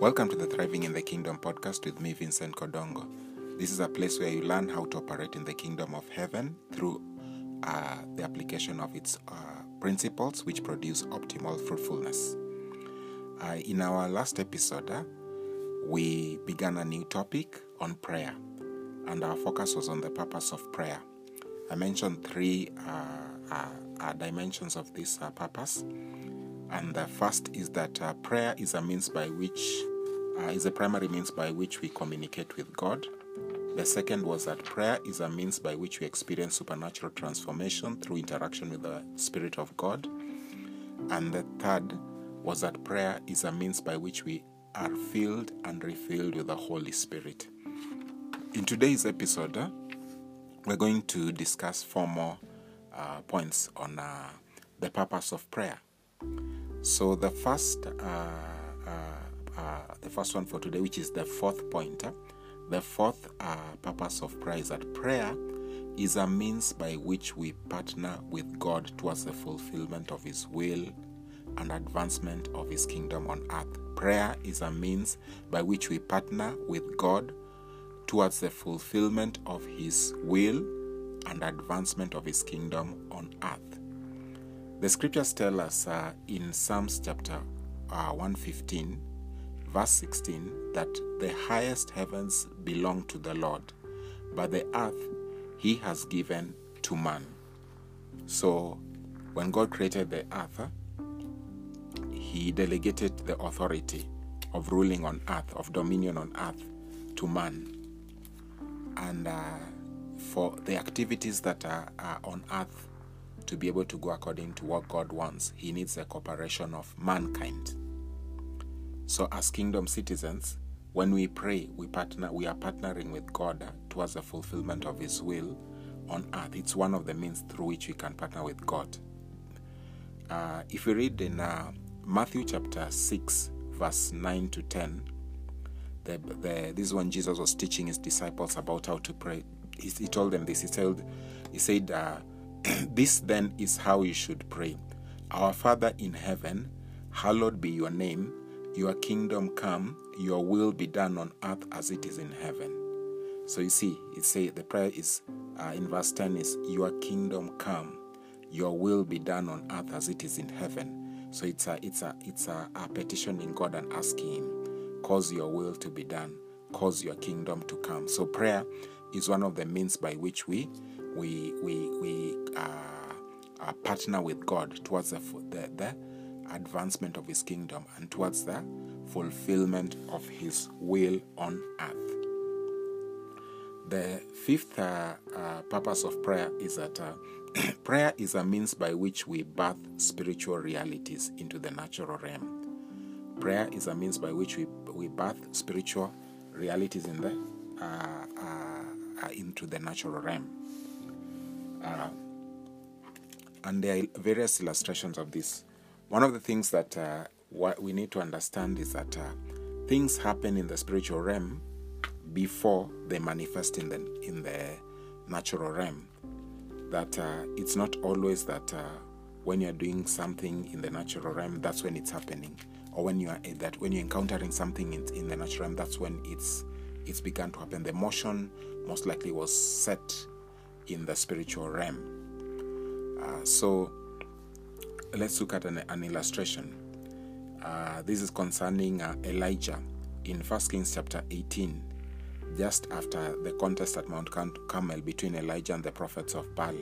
Welcome to the Thriving in the Kingdom podcast with me, Vincent Kodongo. This is a place where you learn how to operate in the kingdom of heaven through uh, the application of its uh, principles, which produce optimal fruitfulness. Uh, in our last episode, uh, we began a new topic on prayer, and our focus was on the purpose of prayer. I mentioned three uh, uh, dimensions of this purpose, and the first is that uh, prayer is a means by which uh, is a primary means by which we communicate with God. The second was that prayer is a means by which we experience supernatural transformation through interaction with the Spirit of God. And the third was that prayer is a means by which we are filled and refilled with the Holy Spirit. In today's episode, uh, we're going to discuss four more uh, points on uh, the purpose of prayer. So the first, uh, uh, uh, the first one for today, which is the fourth point, uh, the fourth purpose of prayer is that prayer is a means by which we partner with God towards the fulfillment of His will and advancement of His kingdom on earth. Prayer is a means by which we partner with God towards the fulfillment of His will and advancement of His kingdom on earth. The scriptures tell us uh, in Psalms chapter uh, 115, verse 16, that the highest heavens belong to the Lord, but the earth He has given to man. So, when God created the earth, He delegated the authority of ruling on earth, of dominion on earth, to man. And uh, for the activities that are, are on earth to be able to go according to what God wants, He needs the cooperation of mankind. So, as kingdom citizens, when we pray, we partner. We are partnering with God towards the fulfillment of His will on earth. It's one of the means through which we can partner with God. Uh, if we read in uh, Matthew chapter six, verse nine to ten, the, the, this one Jesus was teaching his disciples about how to pray. He, he told them this. He said, "He said." Uh, this then is how you should pray Our Father in heaven, hallowed be your name, your kingdom come, your will be done on earth as it is in heaven. So you see, it say the prayer is uh, in verse 10 is your kingdom come, your will be done on earth as it is in heaven. So it's a it's a it's a, a petition in God and asking him, cause your will to be done, cause your kingdom to come. So prayer is one of the means by which we we we we uh, uh, partner with God towards the, the the advancement of His kingdom and towards the fulfillment of His will on earth. The fifth uh, uh, purpose of prayer is that uh, prayer is a means by which we birth spiritual realities into the natural realm. Prayer is a means by which we, we birth spiritual realities in the uh, uh, into the natural realm. Uh, and there are various illustrations of this. One of the things that uh, what we need to understand is that uh, things happen in the spiritual realm before they manifest in the in the natural realm. That uh, it's not always that uh, when you're doing something in the natural realm, that's when it's happening, or when you are that when you're encountering something in, in the natural realm, that's when it's it's begun to happen. The motion most likely was set in the spiritual realm. Uh, so let's look at an, an illustration. Uh, this is concerning uh, Elijah in 1 Kings chapter 18, just after the contest at Mount Carmel between Elijah and the prophets of Baal,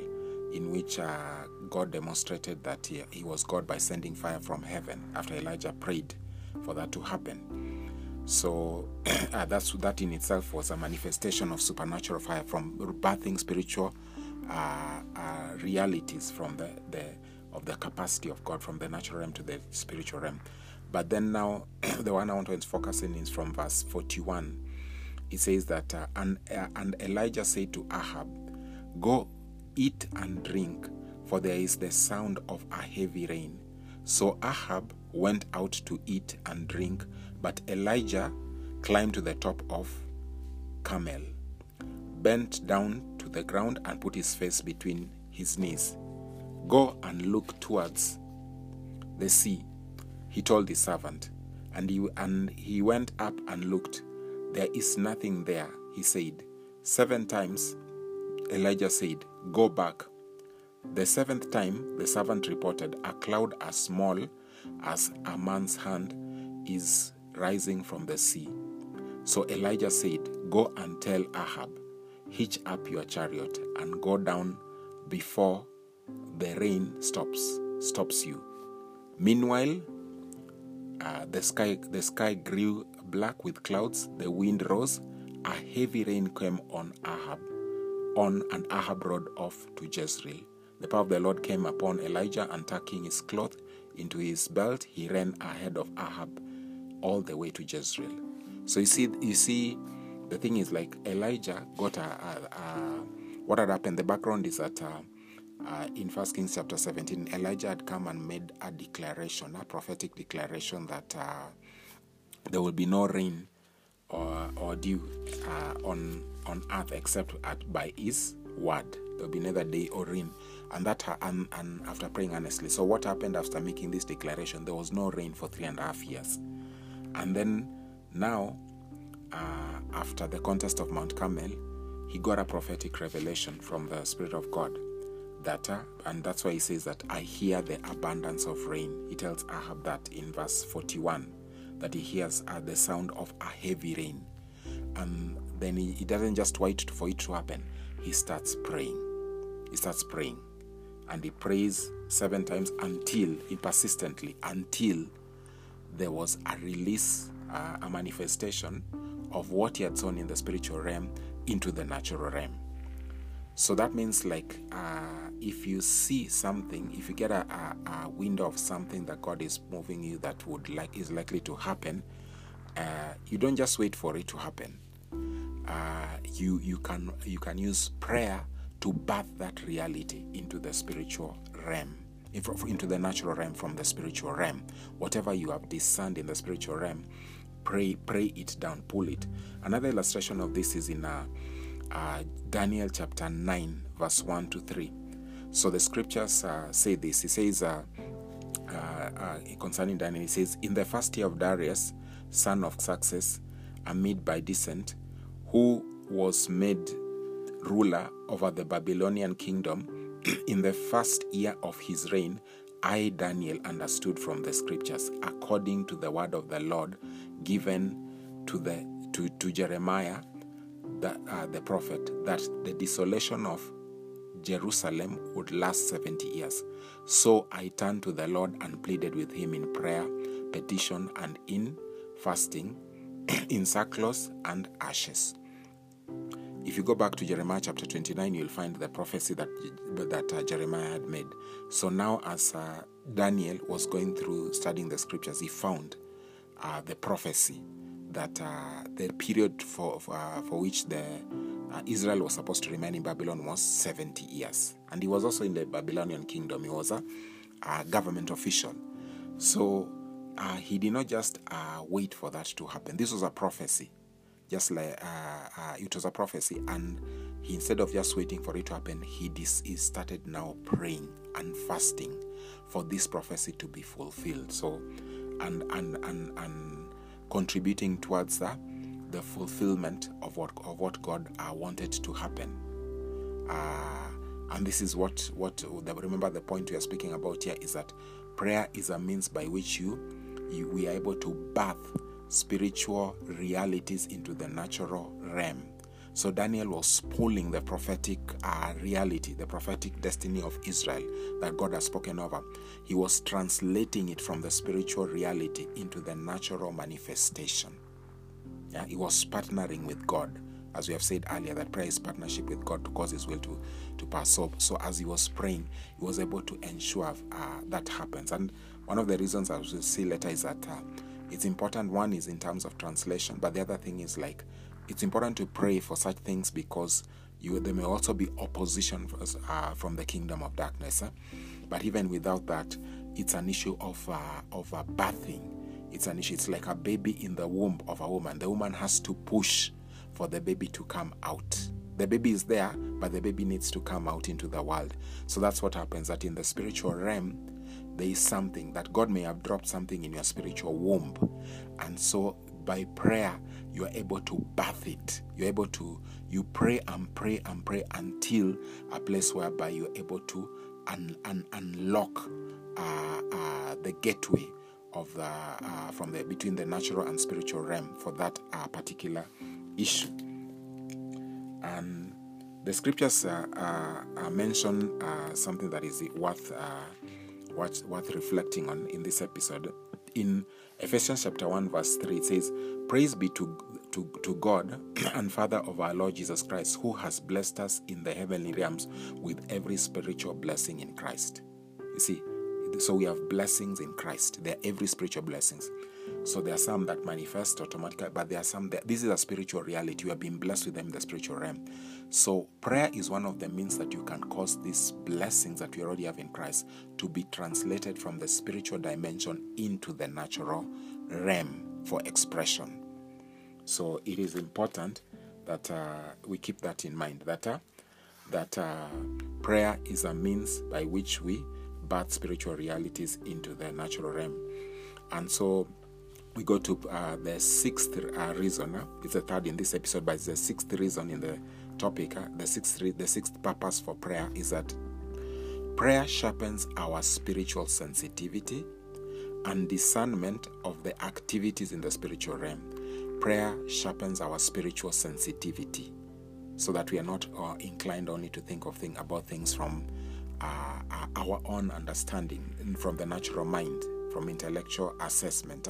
in which uh, God demonstrated that he, he was God by sending fire from heaven after Elijah prayed for that to happen. So uh, that's that in itself was a manifestation of supernatural fire from birthing spiritual uh, uh, realities from the, the of the capacity of God from the natural realm to the spiritual realm. But then now the one I want to focus in is from verse 41. It says that uh, and and Elijah said to Ahab, "Go, eat and drink, for there is the sound of a heavy rain." So Ahab went out to eat and drink, but Elijah climbed to the top of Carmel, bent down to the ground, and put his face between his knees. Go and look towards the sea, he told his servant. And he, and he went up and looked. There is nothing there, he said. Seven times Elijah said, Go back. The seventh time, the servant reported, A cloud as small as a man's hand is rising from the sea. So Elijah said, Go and tell Ahab, hitch up your chariot and go down before the rain stops stops you. Meanwhile, uh, the sky the sky grew black with clouds. The wind rose. A heavy rain came on Ahab, on and Ahab rode off to Jezreel. The power of the Lord came upon Elijah, and tucking his cloth into his belt, he ran ahead of Ahab all the way to Jezreel. So you see, you see, the thing is like Elijah got a, a, a what had happened. The background is that. Uh, uh, in First Kings chapter 17, Elijah had come and made a declaration, a prophetic declaration that uh, there will be no rain or, or dew uh, on on earth except at, by His word. There will be neither day or rain, and that and, and after praying earnestly. So what happened after making this declaration? There was no rain for three and a half years, and then now, uh, after the contest of Mount Carmel, he got a prophetic revelation from the Spirit of God that, uh, and that's why he says that I hear the abundance of rain. He tells Ahab that in verse 41 that he hears uh, the sound of a heavy rain. And then he, he doesn't just wait for it to happen, he starts praying. He starts praying. And he prays seven times until, he persistently, until there was a release, uh, a manifestation of what he had sown in the spiritual realm into the natural realm. So that means, like, uh, if you see something, if you get a, a, a, window of something that God is moving you that would like is likely to happen, uh, you don't just wait for it to happen. Uh, you you can you can use prayer to birth that reality into the spiritual realm, into the natural realm from the spiritual realm. Whatever you have discerned in the spiritual realm, pray pray it down, pull it. Another illustration of this is in uh, uh, Daniel chapter 9, verse 1 to 3. So the scriptures uh, say this. He says, uh, uh, uh concerning Daniel, he says, In the first year of Darius, son of Xerxes, a Mede by descent, who was made ruler over the Babylonian kingdom, in the first year of his reign, I, Daniel, understood from the scriptures, according to the word of the Lord given to, the, to, to Jeremiah that, uh, the prophet that the desolation of Jerusalem would last 70 years. So I turned to the Lord and pleaded with him in prayer, petition, and in fasting, in sackcloth and ashes. If you go back to Jeremiah chapter 29, you'll find the prophecy that, that uh, Jeremiah had made. So now, as uh, Daniel was going through studying the scriptures, he found uh, the prophecy that uh, the period for uh, for which the uh, Israel was supposed to remain in Babylon was 70 years, and he was also in the Babylonian kingdom. He was a, a government official, so uh, he did not just uh, wait for that to happen. This was a prophecy, just like uh, it was a prophecy, and he instead of just waiting for it to happen, he dis- he started now praying and fasting for this prophecy to be fulfilled. So, and and and and contributing towards the, the fulfillment of what of what God uh, wanted to happen. Uh, and this is what what remember the point we are speaking about here is that prayer is a means by which you, you we are able to birth spiritual realities into the natural realm. So Daniel was pulling the prophetic uh, reality, the prophetic destiny of Israel that God has spoken over. He was translating it from the spiritual reality into the natural manifestation. Yeah, he was partnering with God. As we have said earlier, that prayer is partnership with God to cause His will to, to pass. So, so as he was praying, he was able to ensure uh, that happens. And one of the reasons I will see later is that uh, it's important. One is in terms of translation, but the other thing is like it's important to pray for such things because you, there may also be opposition for, uh, from the kingdom of darkness. Eh? But even without that, it's an issue of uh, of uh, birthing. It's an issue. It's like a baby in the womb of a woman. The woman has to push for the baby to come out. The baby is there, but the baby needs to come out into the world. So that's what happens. That in the spiritual realm, there is something that God may have dropped something in your spiritual womb. And so by prayer, you are able to birth it. You're able to, you pray and pray and pray until a place whereby you're able to un, un, unlock uh, uh, the gateway of the uh, from the between the natural and spiritual realm for that uh, particular issue. And the scriptures uh, uh, mention something that is worth worth, worth reflecting on in this episode. In Ephesians chapter 1, verse 3, it says, Praise be to, to, to God and Father of our Lord Jesus Christ, who has blessed us in the heavenly realms with every spiritual blessing in Christ. You see, so we have blessings in Christ. There are every spiritual blessings. So there are some that manifest automatically, but there are some that this is a spiritual reality. You have been blessed with them in the spiritual realm. So prayer is one of the means that you can cause these blessings that we already have in Christ to be translated from the spiritual dimension into the natural realm for expression. So it is important that uh, we keep that in mind. That uh, that uh, prayer is a means by which we birth spiritual realities into the natural realm, and so we go to uh, the sixth uh, reason. Uh, it's the third in this episode, but it's the sixth reason in the topic. Uh, the sixth, re- the sixth purpose for prayer is that prayer sharpens our spiritual sensitivity and discernment of the activities in the spiritual realm. Prayer sharpens our spiritual sensitivity, so that we are not uh, inclined only to think of thing about things from uh, our own understanding, from the natural mind, from intellectual assessment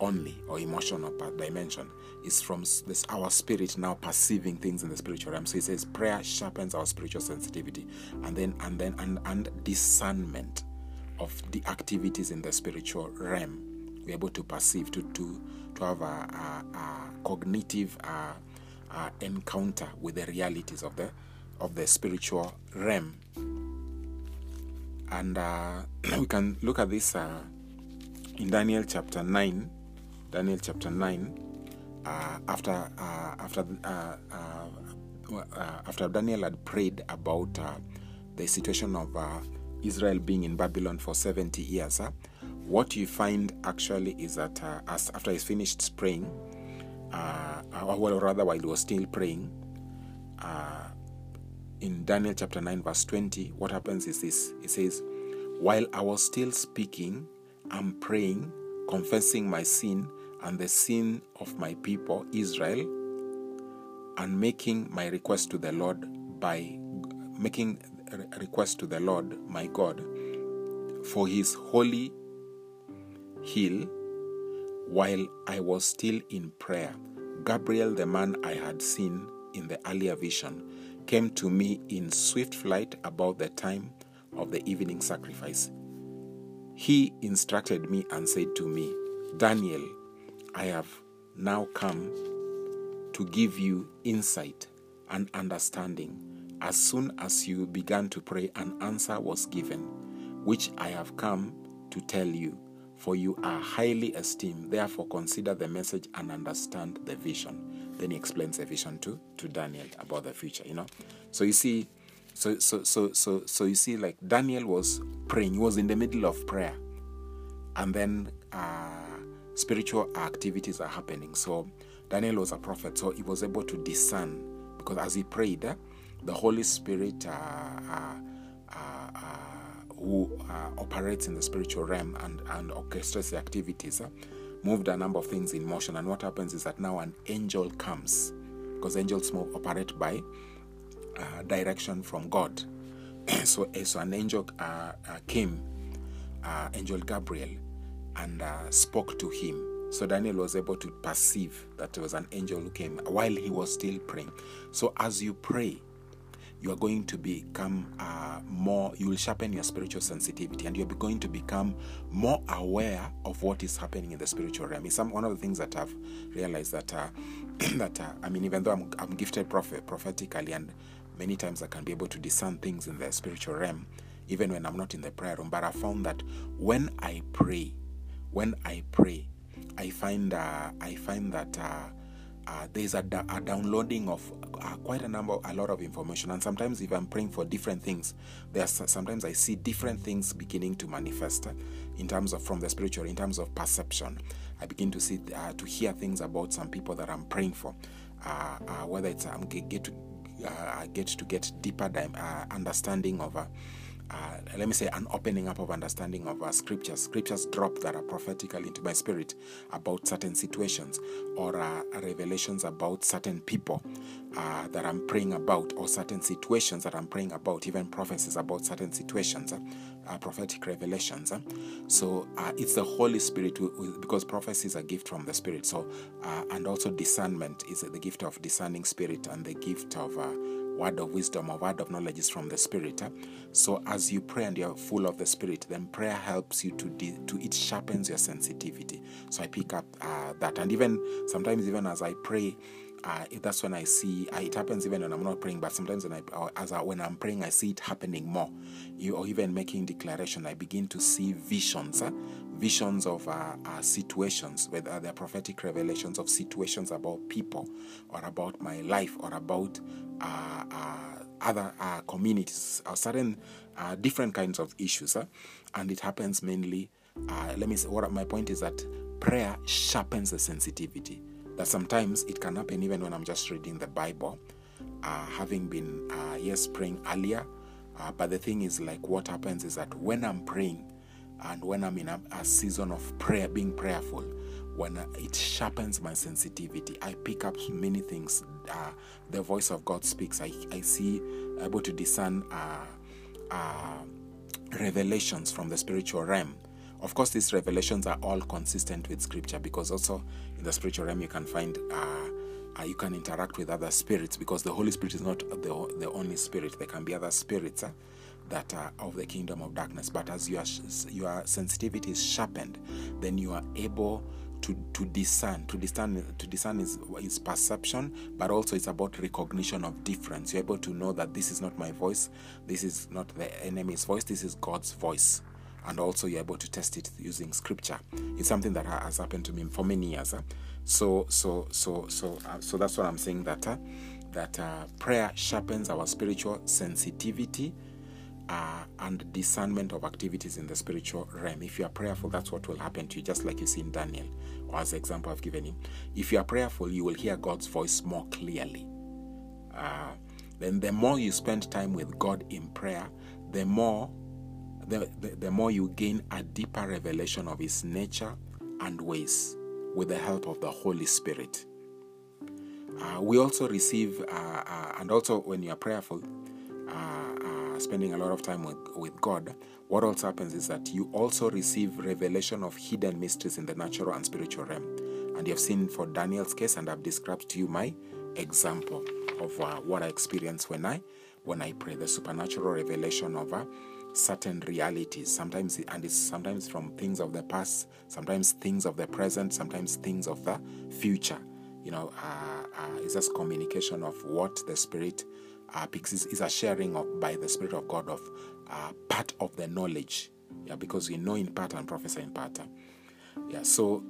only or emotional dimension. Is from this our spirit now perceiving things in the spiritual realm. So he says prayer sharpens our spiritual sensitivity and then and then and, and discernment of the activities in the spiritual realm. We're able to perceive to to to have a, a, a cognitive encounter with the realities of the of the spiritual realm. And uh, we can look at this uh, in Daniel chapter 9 Daniel chapter 9, uh, after, uh, after, uh, uh, uh, after Daniel had prayed about the situation of Israel being in Babylon for 70 years, what you find actually is that as after he finished praying, or rather while he was still praying, in Daniel chapter 9, verse 20, what happens is this it says, While I was still speaking and praying, confessing my sin and the sin of my people Israel and making my request to the Lord by making a request to the Lord my God for his holy hill while I was still in prayer. Gabriel, the man I had seen in the earlier vision, came to me in swift flight about the time of the evening sacrifice. He instructed me and said to me, Daniel, I have now come to give you insight and understanding. As soon as you began to pray, an answer was given, which I have come to tell you. For you are highly esteemed. Therefore, consider the message and understand the vision. Then he explains the vision to, to Daniel about the future, you know. So you see, so so so so so you see, like Daniel was praying, he was in the middle of prayer. And then uh spiritual activities are happening. So Daniel was a prophet, so he was able to discern because as he prayed, eh, the Holy Spirit uh, uh, uh, uh who uh, operates in the spiritual realm and, and orchestrates the activities eh, moved a number of things in motion. And what happens is that now an angel comes because angels move, operate by uh, direction from God. so, so an angel came, Angel Gabriel, and uh, spoke to him. So Daniel was able to perceive that there was an angel who came while he was still praying. So as you pray, you are going to become uh, more, you will sharpen your spiritual sensitivity and you're going to become more aware of what is happening in the spiritual realm. It's some, one of the things that I've realized that, uh, that uh, I mean, even though I'm, I'm gifted prophet, prophetically and many times I can be able to discern things in the spiritual realm, even when I'm not in the prayer room, but I found that when I pray, when I pray, I find uh, I find that uh, uh, there's a, a, downloading of uh, quite a number, a lot of information. And sometimes, if I'm praying for different things, there's sometimes I see different things beginning to manifest in terms of from the spiritual, in terms of perception. I begin to see, uh, to hear things about some people that I'm praying for, uh, uh, whether it's I'm um, get to uh, get to get deeper understanding of uh, let me say, an opening up of understanding of uh, scriptures. Scriptures drop that are prophetical into my spirit about certain situations or uh, revelations about certain people uh, that I'm praying about or certain situations that I'm praying about, even prophecies about certain situations, uh, uh, prophetic revelations. So it's the Holy Spirit who, because prophecy is a gift from the Spirit. So, and also discernment is the gift of discerning spirit and the gift of word of wisdom or word of knowledge is from the Spirit. So as you pray and you're full of the Spirit, then prayer helps you to de- to it sharpens your sensitivity. So I pick up uh, that, and even sometimes even as I pray. Uh, that's when I see uh, it happens even when I'm not praying, but sometimes when I, as I, when I'm praying, I see it happening more. You, or even making declaration, I begin to see visions, uh, visions of uh, uh, situations, whether they're prophetic revelations of situations about people, or about my life, or about uh, other communities, or certain different kinds of issues. and it happens mainly, let me say, what my point is that prayer sharpens the sensitivity. That sometimes it can happen even when I'm just reading the Bible, having been, yes, praying earlier. but the thing is, like, what happens is that when I'm praying, and when I'm in a, a season of prayer, being prayerful, when it sharpens my sensitivity, I pick up many things. Uh, the voice of God speaks. I, I see, able to discern uh, uh, revelations from the spiritual realm. Of course, these revelations are all consistent with Scripture because also in the spiritual realm you can find uh, uh, you can interact with other spirits because the Holy Spirit is not the, the only spirit. There can be other spirits. Uh, that are of the kingdom of darkness. But as your your sensitivity is sharpened, then you are able to, to discern. To discern to discern is, is perception, but also it's about recognition of difference. You're able to know that this is not my voice, this is not the enemy's voice, this is God's voice. And also you're able to test it using scripture. It's something that has happened to me for many years. So so so so uh, so that's what I'm saying that uh, that uh, prayer sharpens our spiritual sensitivity uh, and discernment of activities in the spiritual realm. If you are prayerful, that's what will happen to you, just like you see in Daniel, or as the example I've given him. If you are prayerful, you will hear God's voice more clearly. Uh, then, the more you spend time with God in prayer, the more the, the, the more you gain a deeper revelation of His nature and ways with the help of the Holy Spirit. Uh, we also receive, uh, uh, and also when you are prayerful, spending a lot of time with, with God, what also happens is that you also receive revelation of hidden mysteries in the natural and spiritual realm. And you have seen for Daniel's case, and I've described to you my example of uh, what I experience when I when I pray, the supernatural revelation of uh, certain realities. Sometimes, and it's sometimes from things of the past, sometimes things of the present, sometimes things of the future. You know, uh, uh, it's just communication of what the Spirit uh, because it's a sharing of, by the Spirit of God of uh, part of the knowledge. Yeah, because we know in part and prophesy in part. Yeah, so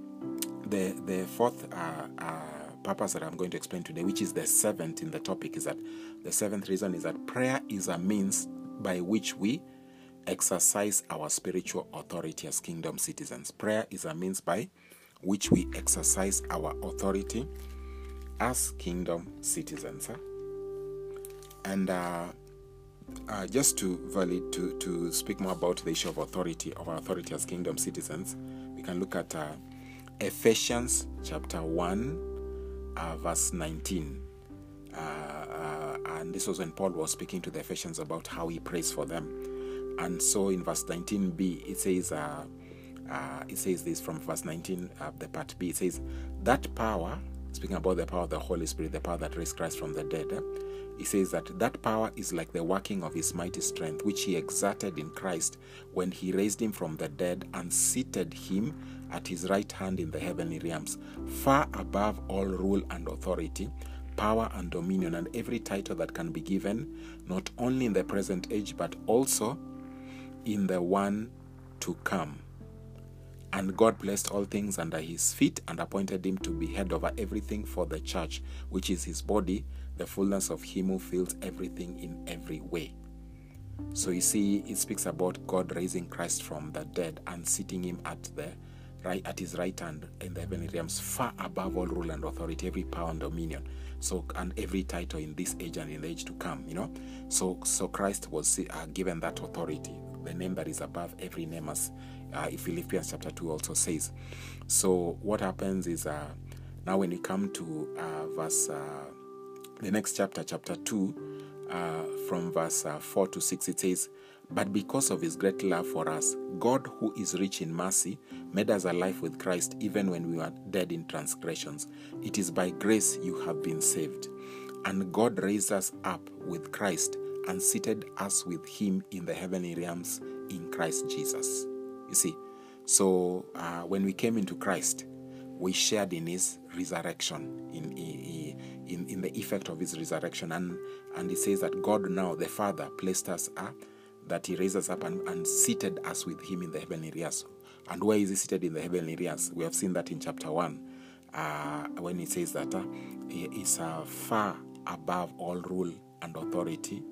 the the fourth uh, uh, purpose that I'm going to explain today, which is the seventh in the topic, is that the seventh reason is that prayer is a means by which we exercise our spiritual authority as kingdom citizens. Prayer is a means by which we exercise our authority as kingdom citizens. Huh? And uh, uh, just to valid to, to speak more about the issue of authority of our authority as kingdom citizens, we can look at uh, Ephesians chapter one, uh, verse nineteen. Uh, uh, and this was when Paul was speaking to the Ephesians about how he prays for them. And so in verse 19b, it says, uh, uh, it says this from verse 19, uh, the part B, it says, That power, speaking about the power of the Holy Spirit, the power that raised Christ from the dead, he says that that power is like the working of his mighty strength, which he exerted in Christ when he raised him from the dead and seated him at his right hand in the heavenly realms, far above all rule and authority, power and dominion, and every title that can be given, not only in the present age, but also in the one to come. And God blessed all things under his feet and appointed him to be head over everything for the church, which is his body, the fullness of him who fills everything in every way. So you see, it speaks about God raising Christ from the dead and seating him at the right at his right hand in the heavenly realms, far above all rule and authority, every power and dominion. So and every title in this age and in the age to come, you know. So so Christ was uh, given that authority, the name that is above every name, as uh, Philippians chapter two also says. So what happens is uh, now when we come to uh, verse uh, the next chapter, chapter two uh, from verse uh, 4 to 6, it says, But because of his great love for us, God, who is rich in mercy, made us alive with Christ even when we were dead in transgressions. It is by grace you have been saved. And God raised us up with Christ and seated us with him in the heavenly realms in Christ Jesus. You see, so uh, when we came into Christ, we shared in his resurrection, in, in, in the effect of his resurrection. And, and he says that God now, the Father, placed us up, that he raised us up and, and seated us with him in the heavenly realms. And where is he seated in the heavenly realms? We have seen that in chapter 1, uh, when he says that uh, he is uh, far above all rule and authority,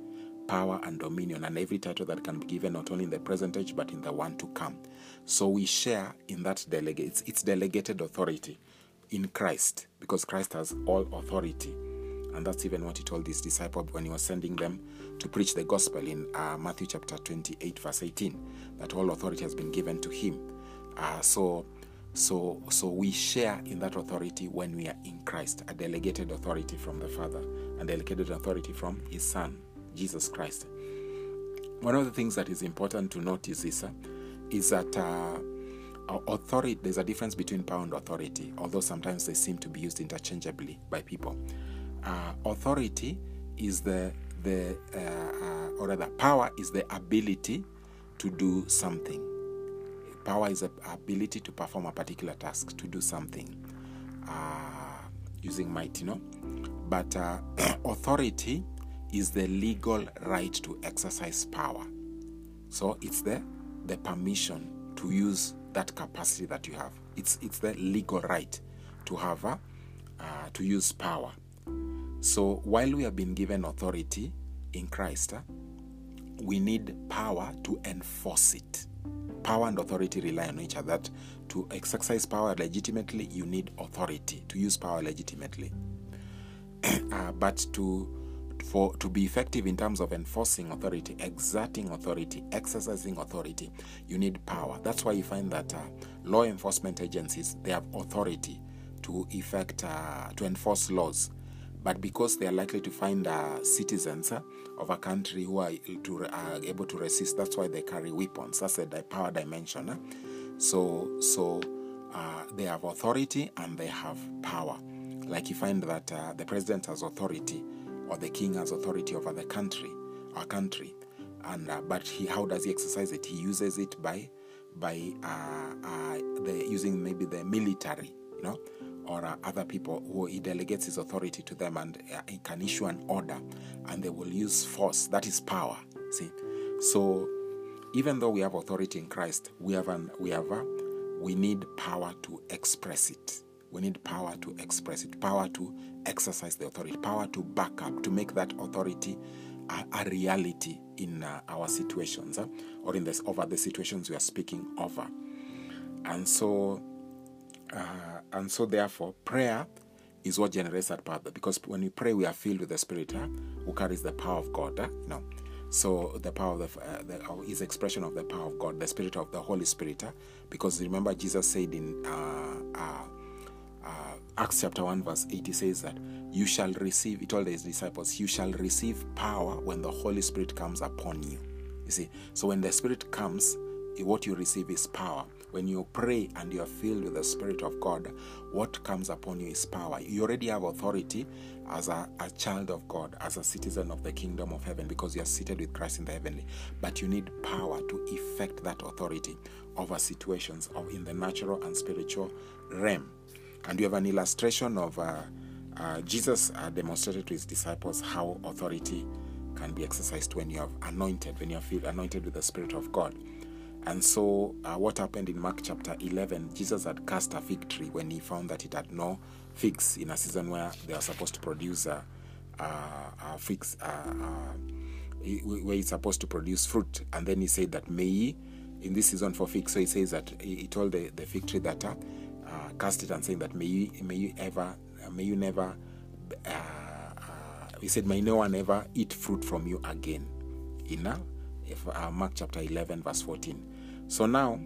power and dominion, and every title that can be given not only in the present age but in the one to come. So we share in that delegate. It's, it's delegated authority in Christ because Christ has all authority. And that's even what he told his disciples when he was sending them to preach the gospel in uh, Matthew chapter 28, verse 18, that all authority has been given to him. Uh, so, so, so we share in that authority when we are in Christ, a delegated authority from the Father, and delegated authority from His Son, Jesus Christ. One of the things that is important to note is uh, is that uh, authority. There's a difference between power and authority, although sometimes they seem to be used interchangeably by people. Uh, authority is the the uh, uh, or rather, power is the ability to do something Power is the ability to perform a particular task, to do something uh, using might, you know. But authority is the legal right to exercise power. So it's the the permission to use that capacity that you have. It's it's the legal right to have a, uh, to use power. So while we have been given authority in Christ, uh, we need power to enforce it power and authority rely on each other. To exercise power legitimately, you need authority to use power legitimately. uh, but to for to be effective in terms of enforcing authority, exerting authority, exercising authority, you need power. That's why you find that uh, law enforcement agencies they have authority to effect uh, to enforce laws but because they are likely to find uh, citizens uh, of a country who are to, able to resist, that's why they carry weapons. That's a power dimension. Uh. So, so uh, they have authority and they have power. Like you find that the president has authority, or the king has authority over the country, our country, and but he, how does he exercise it? He uses it by by the using maybe the military, you know or uh, other people who he delegates his authority to them and uh, he can issue an order and they will use force. That is power see? So even though we have authority in christ we have an we have a, we need power to express it we need power to express it power to exercise the authority power to back up to make that authority a, a reality in uh, our situations uh, or in this over the situations we are speaking over and so uh, and so, therefore, prayer is what generates that power. Because when we pray, we are filled with the Spirit who carries the power of God. No. So the power of the, uh, the uh, is expression of the power of God, the Spirit of the Holy Spirit. Huh? Because remember, Jesus said in uh, uh, uh Acts chapter 1, verse 8, he says that you shall receive, he told his disciples, you shall receive power when the Holy Spirit comes upon you. You see, so when the Spirit comes, what you receive is power. When you pray and you are filled with the Spirit of God, what comes upon you is power. You already have authority as a, a child of God, as a citizen of the kingdom of heaven, because you are seated with Christ in the heavenly. But you need power to effect that authority over situations of in the natural and spiritual realm. And you have an illustration of uh, uh, Jesus uh, demonstrated to his disciples how authority can be exercised when you have anointed, when you are filled, anointed with the Spirit of God. And so, uh, what happened in Mark chapter 11? Jesus had cast a fig tree when he found that it had no figs in a season where they are supposed to produce a, a, a figs, a, a, where it's supposed to produce fruit. And then he said that may in this season for figs, so he says that he told the, the fig tree that uh, cast it and saying that may you, may you ever, may you never, uh, uh, he said, may no one ever eat fruit from you again. In uh, if, Mark chapter 11, verse 14. So now,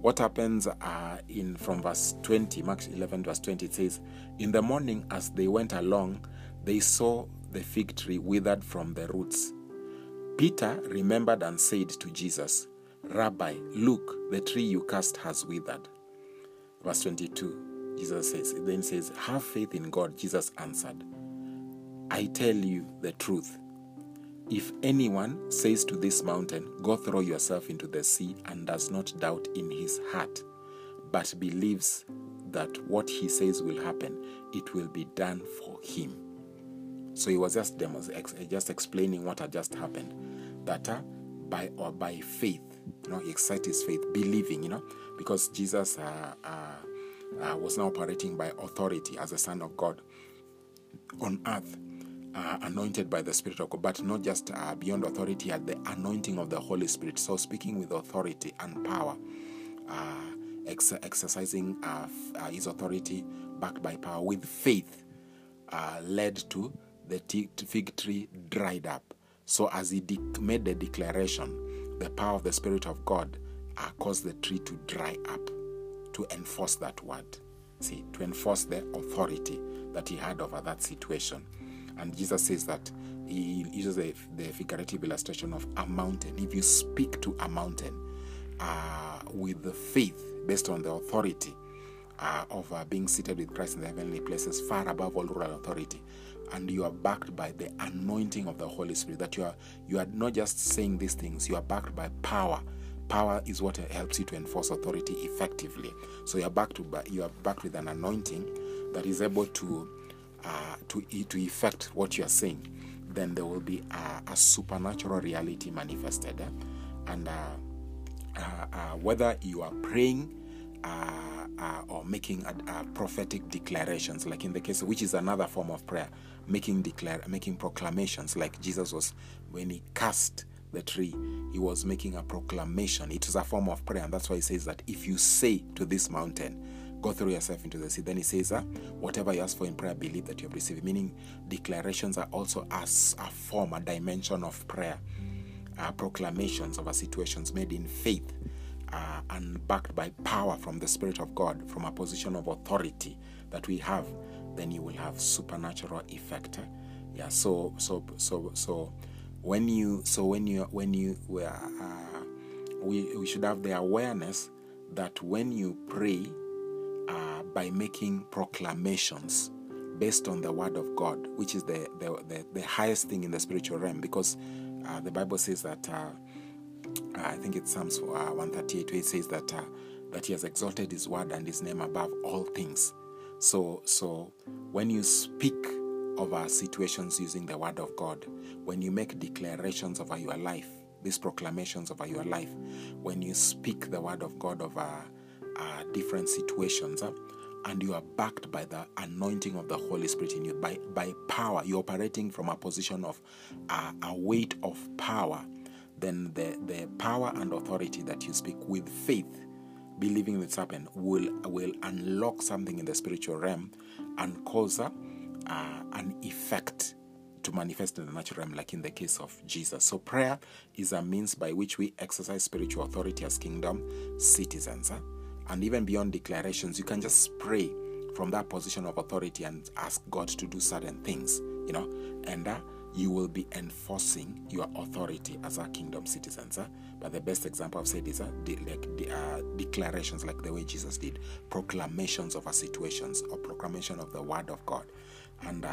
what happens uh, in from verse 20, Mark 11, verse 20, it says, In the morning, as they went along, they saw the fig tree withered from the roots. Peter remembered and said to Jesus, Rabbi, look, the tree you cast has withered. Verse 22, Jesus says, then says, Have faith in God. Jesus answered, I tell you the truth. If anyone says to this mountain, Go throw yourself into the sea, and does not doubt in his heart, but believes that what he says will happen, it will be done for him. So he was just just explaining what had just happened. That uh, by or by faith, you know, he excited his faith, believing, you know, because Jesus uh, uh, uh, was now operating by authority as a Son of God on earth uh, anointed by the Spirit of God, but not just uh, beyond authority, at the anointing of the Holy Spirit. So, speaking with authority and power, uh, ex- exercising uh, f- uh, his authority backed by power with faith, led to the t- fig tree dried up. So, as he de- made the declaration, the power of the Spirit of God caused the tree to dry up to enforce that word. See, to enforce the authority that he had over that situation. And Jesus says that he uses the, the figurative illustration of a mountain. If you speak to a mountain uh, with the faith based on the authority uh, of uh, being seated with Christ in the heavenly places, far above all rural authority, and you are backed by the anointing of the Holy Spirit, that you are you are not just saying these things, you are backed by power. Power is what helps you to enforce authority effectively. So you are back to you are backed with an anointing that is able to uh, to to effect what you are saying, then there will be a, a supernatural reality manifested, eh? and uh, uh, uh whether you are praying. Uh, or making prophetic declarations, like in the case, which is another form of prayer, making declare, making proclamations, like Jesus was when he cast the tree, he was making a proclamation. It is a form of prayer, and that's why he says that if you say to this mountain, go through yourself into the sea. Then he says, uh, whatever you ask for in prayer, believe that you have received. Meaning, declarations are also as a form, a dimension of prayer. Uh, proclamations of our situations made in faith uh, and backed by power from the Spirit of God, from a position of authority that we have, then you will have supernatural effect. Yeah. So so so so when you so when you when you uh, we we should have the awareness that when you pray by making proclamations based on the word of God, which is the, the, the, the highest thing in the spiritual realm, because uh, the Bible says that, uh, I think it's Psalms uh, 138, where it says that, uh, that he has exalted his word and his name above all things. So, so when you speak over situations using the word of God, when you make declarations over your life, these proclamations over your life, when you speak the word of God over uh, different situations, uh, and you are backed by the anointing of the Holy Spirit in you, by, by power, you're operating from a position of uh, a weight of power, then the, the power and authority that you speak with faith, believing it's happened, will, will unlock something in the spiritual realm and cause uh, an effect to manifest in the natural realm, like in the case of Jesus. So, prayer is a means by which we exercise spiritual authority as kingdom citizens. Huh? and even beyond declarations, you can just pray from that position of authority and ask God to do certain things, you know, and uh, you will be enforcing your authority as a kingdom citizens. Uh? But the best example I've said is uh, de- like de- uh, declarations, like the way Jesus did, proclamations of our situations or proclamation of the word of God, and uh,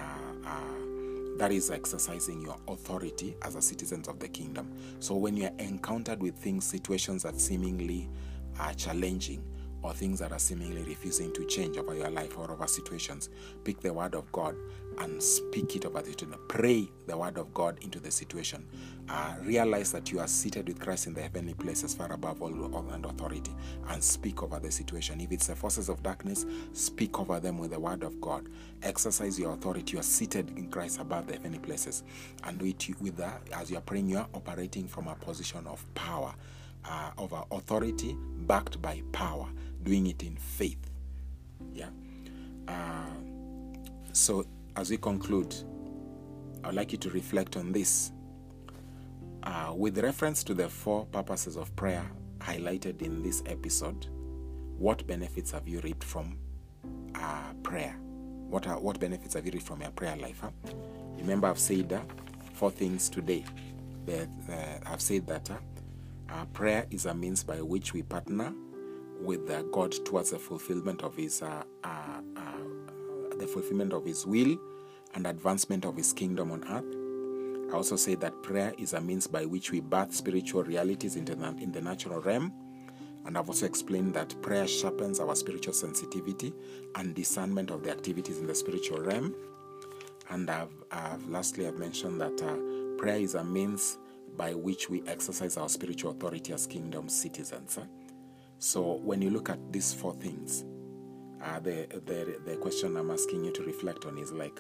uh, that is exercising your authority as a citizens of the kingdom. So when you are encountered with things, situations that seemingly are challenging, or things that are seemingly refusing to change over your life or over situations, pick the word of God and speak it over the situation. Pray the word of God into the situation. Uh, realize that you are seated with Christ in the heavenly places, far above all, all and authority, and speak over the situation. If it's the forces of darkness, speak over them with the word of God. Exercise your authority. You are seated in Christ above the heavenly places, and it with that as you are praying. You are operating from a position of power, uh, authority, backed by power doing it in faith. Yeah. Uh, so, as we conclude, I'd like you to reflect on this. Uh, with reference to the four purposes of prayer highlighted in this episode, what benefits have you reaped from uh, prayer? What are what benefits have you reaped from your prayer life? Huh? Remember, I've said uh, four things today. I've said that uh, prayer is a means by which we partner with uh, God towards the fulfillment of His uh, uh, the fulfillment of His will and advancement of His kingdom on earth. I also say that prayer is a means by which we birth spiritual realities in the, in the natural realm. And I've also explained that prayer sharpens our spiritual sensitivity and discernment of the activities in the spiritual realm. And I've, I've lastly, I've mentioned that uh, prayer is a means by which we exercise our spiritual authority as kingdom citizens. So when you look at these four things, uh, the, the the question I'm asking you to reflect on is like,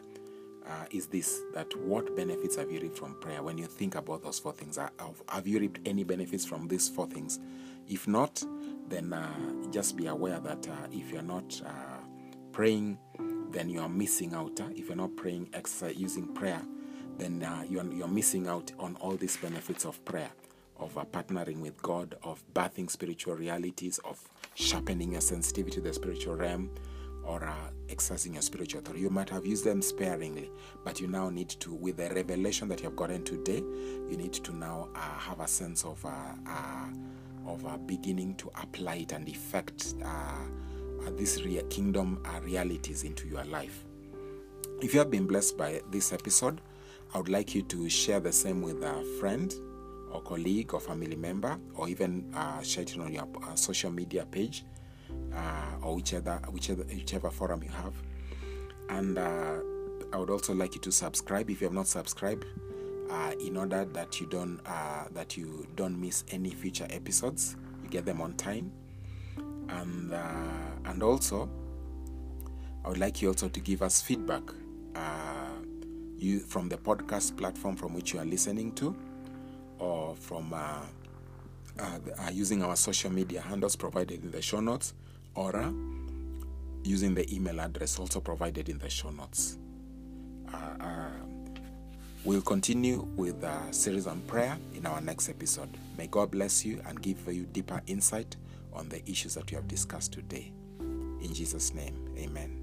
uh, is this that what benefits have you reaped from prayer? When you think about those four things, uh, have you reaped any benefits from these four things? If not, then uh, just be aware that uh, if you're not uh, praying, then you are missing out. if you're not praying, exercise using prayer, then you're, you're missing out on all these benefits of prayer of partnering with God, of birthing spiritual realities, of sharpening your sensitivity to the spiritual realm, or uh, exercising your spiritual authority. You might have used them sparingly, but you now need to, with the revelation that you have gotten today, you need to now uh, have a sense of uh, uh of uh, beginning to apply it and effect uh, these re- kingdom realities into your life. If you have been blessed by this episode, I would like you to share the same with a friend or colleague or family member, or even uh, share it on your uh, social media page uh, or whichever, whichever, whichever forum you have. And uh, I would also like you to subscribe if you have not subscribed, uh, in order that you don't uh, that you don't miss any future episodes. You get them on time, and and also I would like you also to give us feedback. you from the podcast platform from which you are listening to or from uh, uh, uh, using our social media handles provided in the show notes or uh, using the email address also provided in the show notes. Uh, uh, we'll continue with a series on prayer in our next episode. May God bless you and give you deeper insight on the issues that we have discussed today. In Jesus' name, amen.